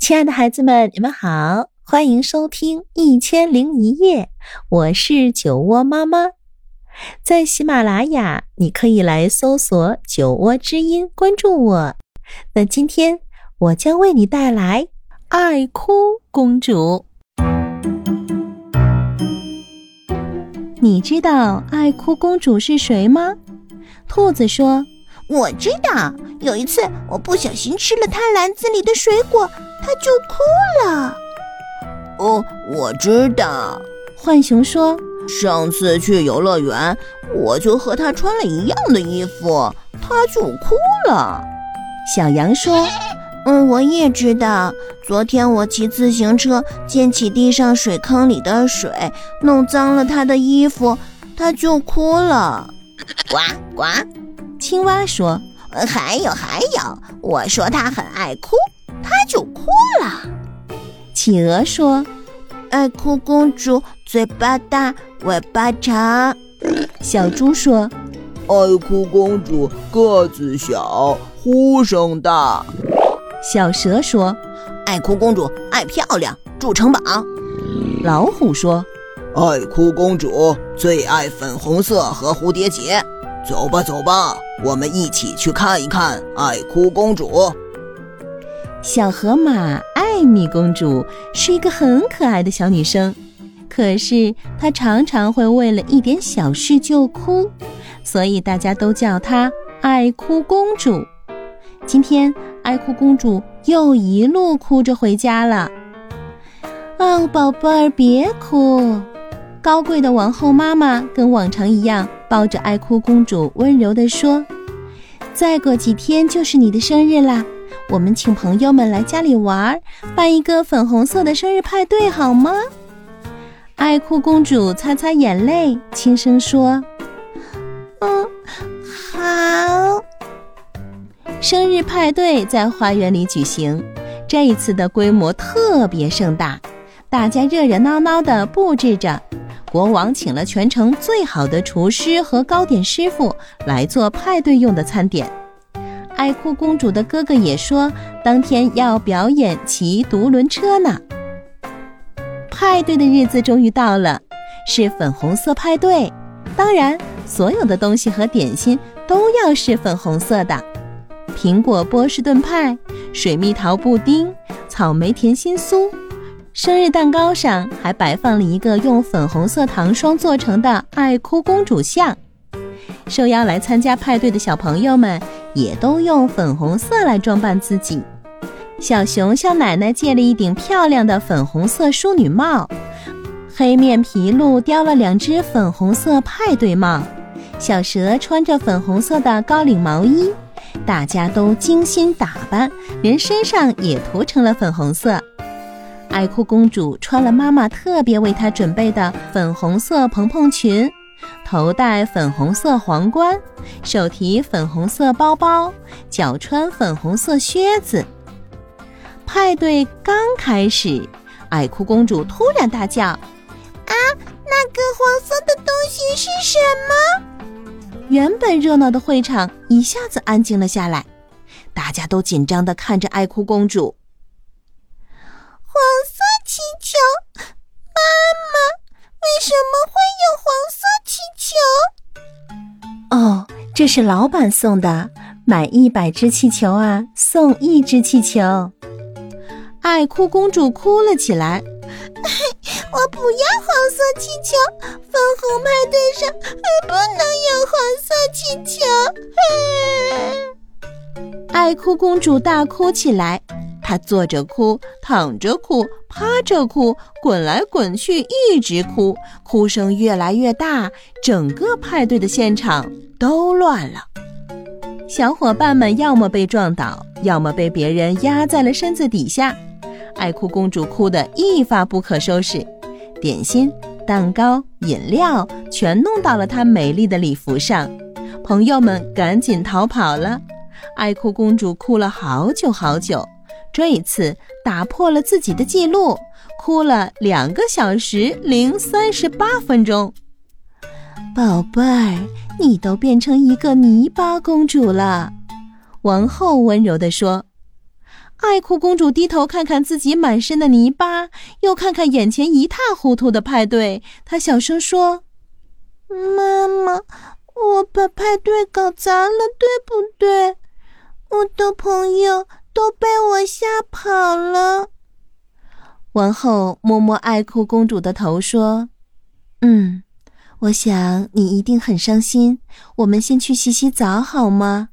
亲爱的孩子们，你们好，欢迎收听《一千零一夜》，我是酒窝妈妈。在喜马拉雅，你可以来搜索“酒窝之音”，关注我。那今天我将为你带来《爱哭公主》。你知道爱哭公主是谁吗？兔子说：“我知道。有一次，我不小心吃了它篮子里的水果，它就哭了。”哦，我知道。浣熊说。上次去游乐园，我就和他穿了一样的衣服，他就哭了。小羊说：“嗯，我也知道。昨天我骑自行车溅起地上水坑里的水，弄脏了他的衣服，他就哭了。”呱呱，青蛙说：“还有还有，我说他很爱哭，他就哭了。”企鹅说：“爱哭公主嘴巴大。”尾巴长，小猪说：“爱哭公主个子小，呼声大。”小蛇说：“爱哭公主爱漂亮，住城堡。”老虎说：“爱哭公主最爱粉红色和蝴蝶结。”走吧，走吧，我们一起去看一看爱哭公主。小河马艾米公主是一个很可爱的小女生。可是她常常会为了一点小事就哭，所以大家都叫她爱哭公主。今天爱哭公主又一路哭着回家了。哦，宝贝儿，别哭！高贵的王后妈妈跟往常一样抱着爱哭公主，温柔地说：“再过几天就是你的生日啦，我们请朋友们来家里玩，办一个粉红色的生日派对，好吗？”爱哭公主擦擦眼泪，轻声说：“嗯，好。”生日派对在花园里举行，这一次的规模特别盛大，大家热热闹闹的布置着。国王请了全城最好的厨师和糕点师傅来做派对用的餐点。爱哭公主的哥哥也说，当天要表演骑独轮车呢。派对的日子终于到了，是粉红色派对。当然，所有的东西和点心都要是粉红色的：苹果波士顿派、水蜜桃布丁、草莓甜心酥。生日蛋糕上还摆放了一个用粉红色糖霜做成的爱哭公主像。受邀来参加派对的小朋友们也都用粉红色来装扮自己。小熊向奶奶借了一顶漂亮的粉红色淑女帽，黑面皮鹿叼了两只粉红色派对帽，小蛇穿着粉红色的高领毛衣，大家都精心打扮，连身上也涂成了粉红色。爱哭公主穿了妈妈特别为她准备的粉红色蓬蓬裙，头戴粉红色皇冠，手提粉红色包包，脚穿粉红色靴子。派对刚开始，爱哭公主突然大叫：“啊，那个黄色的东西是什么？”原本热闹的会场一下子安静了下来，大家都紧张的看着爱哭公主。黄色气球，妈妈，为什么会有黄色气球？哦，这是老板送的，买一百只气球啊，送一只气球。爱哭公主哭了起来，我不要黄色气球，粉红派对上不能有黄色气球。爱哭公主大哭起来，她坐着哭，躺着哭，趴着哭，滚来滚去，一直哭，哭声越来越大，整个派对的现场都乱了。小伙伴们要么被撞倒，要么被别人压在了身子底下。爱哭公主哭得一发不可收拾，点心、蛋糕、饮料全弄到了她美丽的礼服上。朋友们赶紧逃跑了。爱哭公主哭了好久好久，这一次打破了自己的记录，哭了两个小时零三十八分钟。宝贝儿，你都变成一个泥巴公主了，王后温柔地说。爱哭公主低头看看自己满身的泥巴，又看看眼前一塌糊涂的派对，她小声说：“妈妈，我把派对搞砸了，对不对？我的朋友都被我吓跑了。”王后摸摸爱哭公主的头说：“嗯，我想你一定很伤心。我们先去洗洗澡好吗？”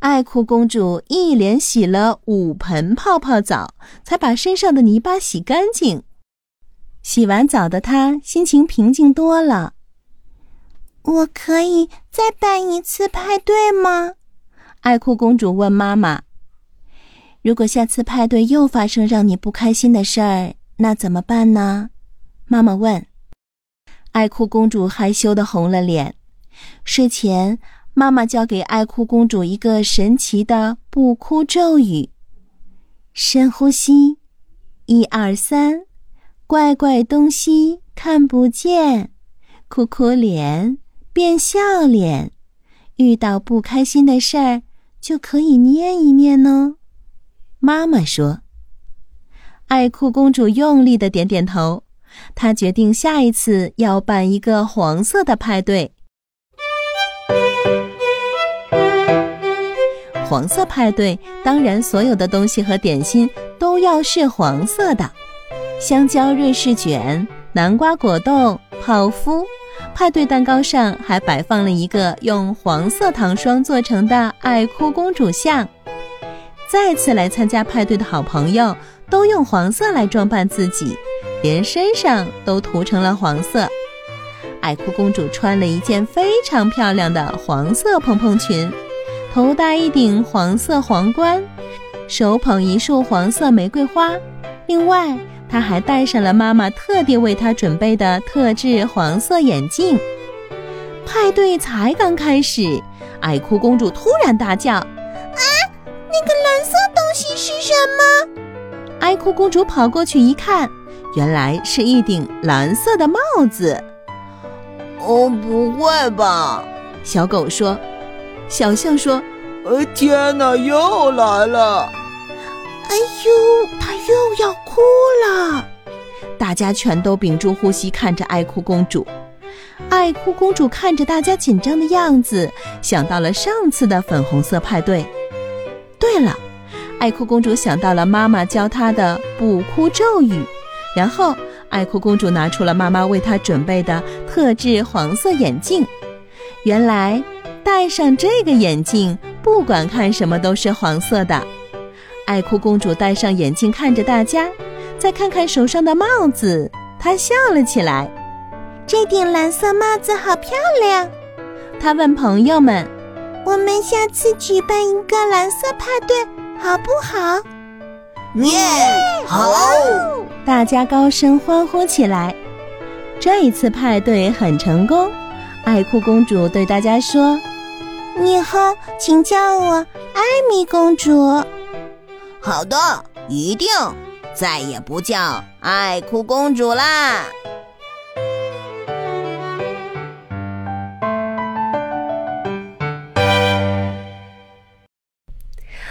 爱哭公主一连洗了五盆泡泡澡，才把身上的泥巴洗干净。洗完澡的她心情平静多了。我可以再办一次派对吗？爱哭公主问妈妈。如果下次派对又发生让你不开心的事儿，那怎么办呢？妈妈问。爱哭公主害羞的红了脸。睡前。妈妈教给爱哭公主一个神奇的不哭咒语：深呼吸，一二三，怪怪东西看不见，哭哭脸变笑脸，遇到不开心的事儿就可以念一念哦。妈妈说。爱哭公主用力的点点头，她决定下一次要办一个黄色的派对。黄色派对，当然所有的东西和点心都要是黄色的，香蕉瑞士卷、南瓜果冻、泡芙。派对蛋糕上还摆放了一个用黄色糖霜做成的爱哭公主像。再次来参加派对的好朋友都用黄色来装扮自己，连身上都涂成了黄色。爱哭公主穿了一件非常漂亮的黄色蓬蓬裙。头戴一顶黄色皇冠，手捧一束黄色玫瑰花。另外，她还戴上了妈妈特地为她准备的特制黄色眼镜。派对才刚开始，爱哭公主突然大叫：“，那个蓝色东西是什么？”爱哭公主跑过去一看，原来是一顶蓝色的帽子。哦，不会吧？小狗说。小象说：“呃，天哪，又来了！哎呦，它又要哭了！”大家全都屏住呼吸，看着爱哭公主。爱哭公主看着大家紧张的样子，想到了上次的粉红色派对。对了，爱哭公主想到了妈妈教她的不哭咒语，然后爱哭公主拿出了妈妈为她准备的特制黄色眼镜。原来。戴上这个眼镜，不管看什么都是黄色的。爱哭公主戴上眼镜，看着大家，再看看手上的帽子，她笑了起来。这顶蓝色帽子好漂亮。她问朋友们：“我们下次举办一个蓝色派对，好不好？”耶，好！大家高声欢呼起来。这一次派对很成功。爱哭公主对大家说。以后请叫我艾米公主。好的，一定再也不叫爱哭公主啦。